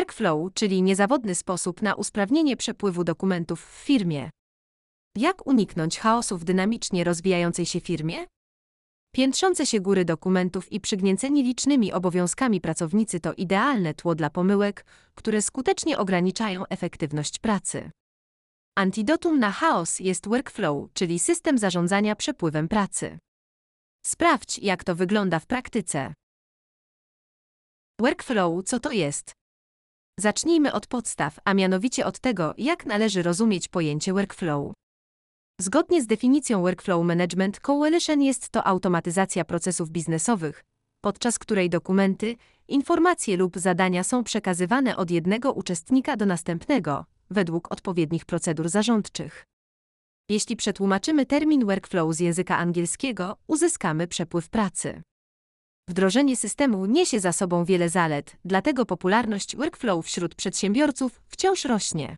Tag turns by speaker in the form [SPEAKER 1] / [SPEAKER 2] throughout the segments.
[SPEAKER 1] Workflow, czyli niezawodny sposób na usprawnienie przepływu dokumentów w firmie. Jak uniknąć chaosu w dynamicznie rozwijającej się firmie? Piętrzące się góry dokumentów i przygnięceni licznymi obowiązkami pracownicy to idealne tło dla pomyłek, które skutecznie ograniczają efektywność pracy. Antidotum na chaos jest workflow, czyli system zarządzania przepływem pracy. Sprawdź, jak to wygląda w praktyce. Workflow co to jest? Zacznijmy od podstaw, a mianowicie od tego, jak należy rozumieć pojęcie workflow. Zgodnie z definicją Workflow Management Coalition jest to automatyzacja procesów biznesowych, podczas której dokumenty, informacje lub zadania są przekazywane od jednego uczestnika do następnego, według odpowiednich procedur zarządczych. Jeśli przetłumaczymy termin workflow z języka angielskiego, uzyskamy przepływ pracy. Wdrożenie systemu niesie za sobą wiele zalet, dlatego popularność workflow wśród przedsiębiorców wciąż rośnie.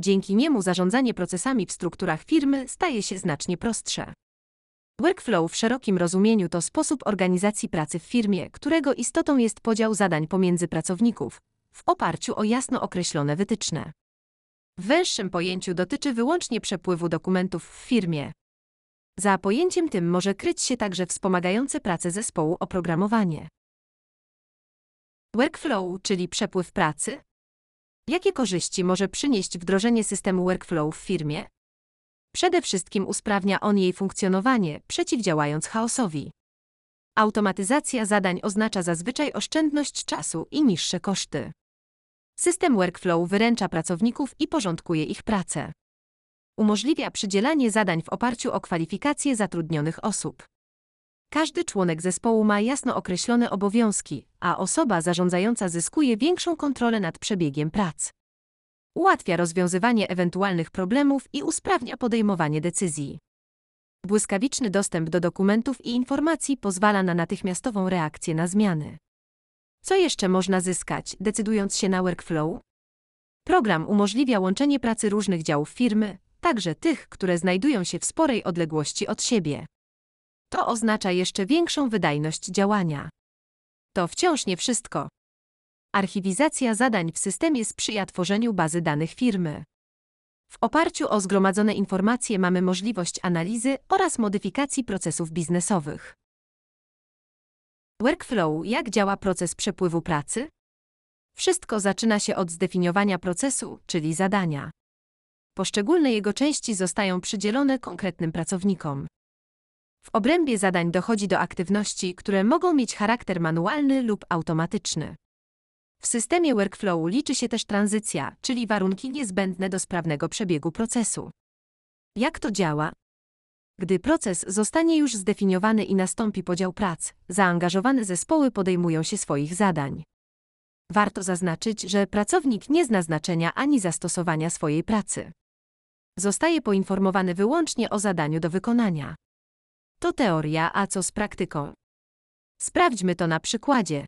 [SPEAKER 1] Dzięki niemu zarządzanie procesami w strukturach firmy staje się znacznie prostsze. Workflow w szerokim rozumieniu to sposób organizacji pracy w firmie, którego istotą jest podział zadań pomiędzy pracowników, w oparciu o jasno określone wytyczne. W węższym pojęciu dotyczy wyłącznie przepływu dokumentów w firmie. Za pojęciem tym może kryć się także wspomagające pracę zespołu oprogramowanie. Workflow, czyli przepływ pracy, Jakie korzyści może przynieść wdrożenie systemu workflow w firmie? Przede wszystkim usprawnia on jej funkcjonowanie, przeciwdziałając chaosowi. Automatyzacja zadań oznacza zazwyczaj oszczędność czasu i niższe koszty. System workflow wyręcza pracowników i porządkuje ich pracę. Umożliwia przydzielanie zadań w oparciu o kwalifikacje zatrudnionych osób. Każdy członek zespołu ma jasno określone obowiązki, a osoba zarządzająca zyskuje większą kontrolę nad przebiegiem prac. Ułatwia rozwiązywanie ewentualnych problemów i usprawnia podejmowanie decyzji. Błyskawiczny dostęp do dokumentów i informacji pozwala na natychmiastową reakcję na zmiany. Co jeszcze można zyskać, decydując się na workflow? Program umożliwia łączenie pracy różnych działów firmy, także tych, które znajdują się w sporej odległości od siebie. To oznacza jeszcze większą wydajność działania. To wciąż nie wszystko. Archiwizacja zadań w systemie sprzyja tworzeniu bazy danych firmy. W oparciu o zgromadzone informacje mamy możliwość analizy oraz modyfikacji procesów biznesowych. Workflow jak działa proces przepływu pracy? Wszystko zaczyna się od zdefiniowania procesu, czyli zadania. Poszczególne jego części zostają przydzielone konkretnym pracownikom. W obrębie zadań dochodzi do aktywności, które mogą mieć charakter manualny lub automatyczny. W systemie workflow liczy się też tranzycja, czyli warunki niezbędne do sprawnego przebiegu procesu. Jak to działa? Gdy proces zostanie już zdefiniowany i nastąpi podział prac, zaangażowane zespoły podejmują się swoich zadań. Warto zaznaczyć, że pracownik nie zna znaczenia ani zastosowania swojej pracy. Zostaje poinformowany wyłącznie o zadaniu do wykonania. To teoria, a co z praktyką? Sprawdźmy to na przykładzie.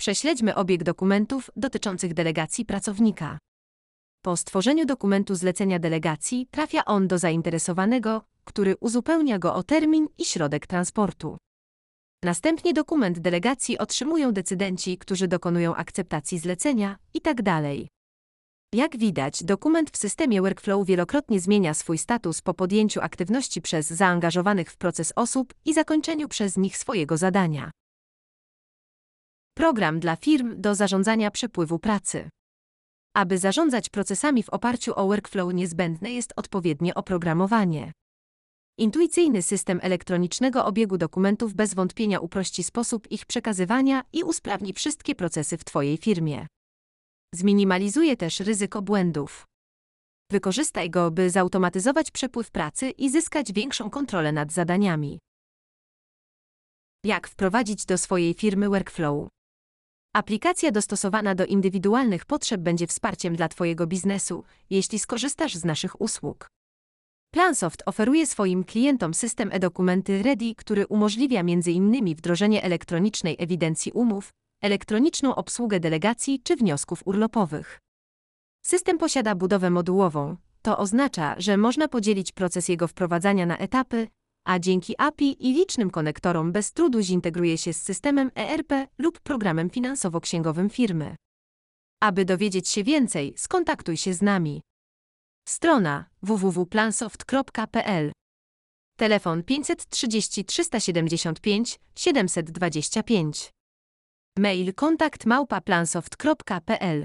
[SPEAKER 1] Prześledźmy obieg dokumentów dotyczących delegacji pracownika. Po stworzeniu dokumentu zlecenia delegacji trafia on do zainteresowanego, który uzupełnia go o termin i środek transportu. Następnie dokument delegacji otrzymują decydenci, którzy dokonują akceptacji zlecenia itd. Jak widać, dokument w systemie Workflow wielokrotnie zmienia swój status po podjęciu aktywności przez zaangażowanych w proces osób i zakończeniu przez nich swojego zadania. Program dla firm do zarządzania przepływu pracy. Aby zarządzać procesami w oparciu o workflow niezbędne jest odpowiednie oprogramowanie. Intuicyjny system elektronicznego obiegu dokumentów bez wątpienia uprości sposób ich przekazywania i usprawni wszystkie procesy w Twojej firmie. Zminimalizuje też ryzyko błędów. Wykorzystaj go, by zautomatyzować przepływ pracy i zyskać większą kontrolę nad zadaniami. Jak wprowadzić do swojej firmy workflow? Aplikacja dostosowana do indywidualnych potrzeb będzie wsparciem dla Twojego biznesu, jeśli skorzystasz z naszych usług. Plansoft oferuje swoim klientom system e-dokumenty Ready, który umożliwia m.in. wdrożenie elektronicznej ewidencji umów, elektroniczną obsługę delegacji czy wniosków urlopowych. System posiada budowę modułową. To oznacza, że można podzielić proces jego wprowadzania na etapy, a dzięki API i licznym konektorom bez trudu zintegruje się z systemem ERP lub programem finansowo-księgowym firmy. Aby dowiedzieć się więcej, skontaktuj się z nami. Strona www.plansoft.pl Telefon 530 375 725 Mail kontakt małpa plansoft.pl